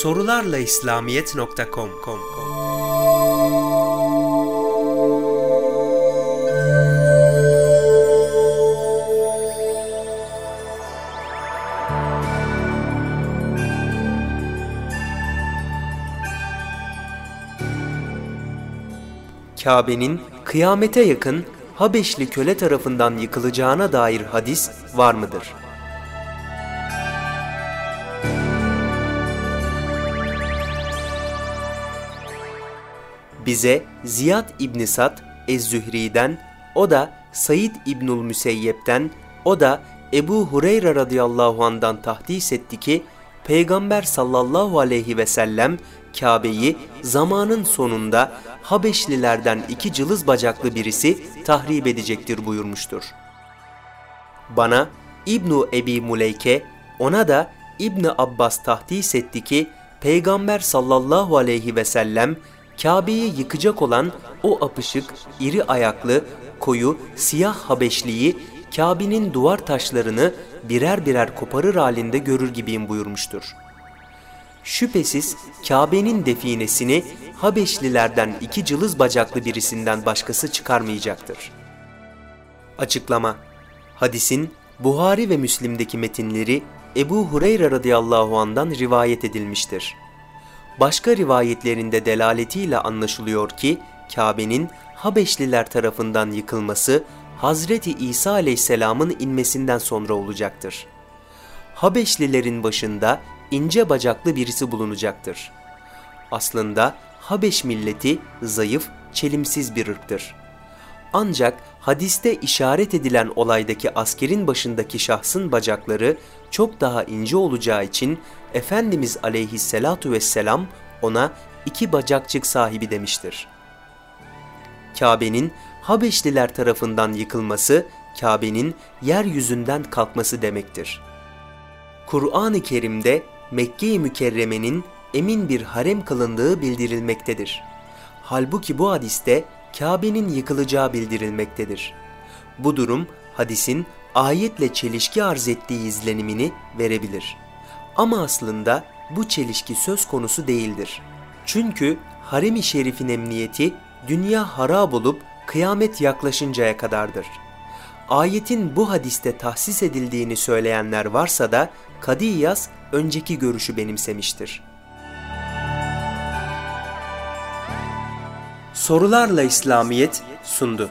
Sorularla İslamiyet.com Kabe'nin kıyamete yakın Habeşli köle tarafından yıkılacağına dair hadis var mıdır? Bize Ziyad İbni Sad Ez-Zühri'den, o da Said İbnül Müseyyep'ten, o da Ebu Hureyre radıyallahu andan tahdis etti ki, Peygamber sallallahu aleyhi ve sellem Kabe'yi zamanın sonunda Habeşlilerden iki cılız bacaklı birisi tahrip edecektir buyurmuştur. Bana İbnu Ebi Muleyke, ona da İbni Abbas tahdis etti ki, Peygamber sallallahu aleyhi ve sellem Kabe'yi yıkacak olan o apışık, iri ayaklı, koyu, siyah Habeşliyi Kabe'nin duvar taşlarını birer birer koparır halinde görür gibiyim buyurmuştur. Şüphesiz Kabe'nin definesini Habeşlilerden iki cılız bacaklı birisinden başkası çıkarmayacaktır. Açıklama Hadisin Buhari ve Müslim'deki metinleri Ebu Hureyre radıyallahu andan rivayet edilmiştir. Başka rivayetlerinde delaletiyle anlaşılıyor ki Kabe'nin Habeşliler tarafından yıkılması Hazreti İsa aleyhisselamın inmesinden sonra olacaktır. Habeşlilerin başında ince bacaklı birisi bulunacaktır. Aslında Habeş milleti zayıf, çelimsiz bir ırktır. Ancak hadiste işaret edilen olaydaki askerin başındaki şahsın bacakları çok daha ince olacağı için Efendimiz aleyhissalatu vesselam ona iki bacakçık sahibi demiştir. Kabe'nin Habeşliler tarafından yıkılması, Kabe'nin yeryüzünden kalkması demektir. Kur'an-ı Kerim'de Mekke-i Mükerreme'nin emin bir harem kılındığı bildirilmektedir. Halbuki bu hadiste Kabe'nin yıkılacağı bildirilmektedir. Bu durum hadisin ayetle çelişki arz ettiği izlenimini verebilir. Ama aslında bu çelişki söz konusu değildir. Çünkü harem-i şerifin emniyeti dünya harap olup kıyamet yaklaşıncaya kadardır. Ayetin bu hadiste tahsis edildiğini söyleyenler varsa da Kadiyas önceki görüşü benimsemiştir. Sorularla İslamiyet sundu.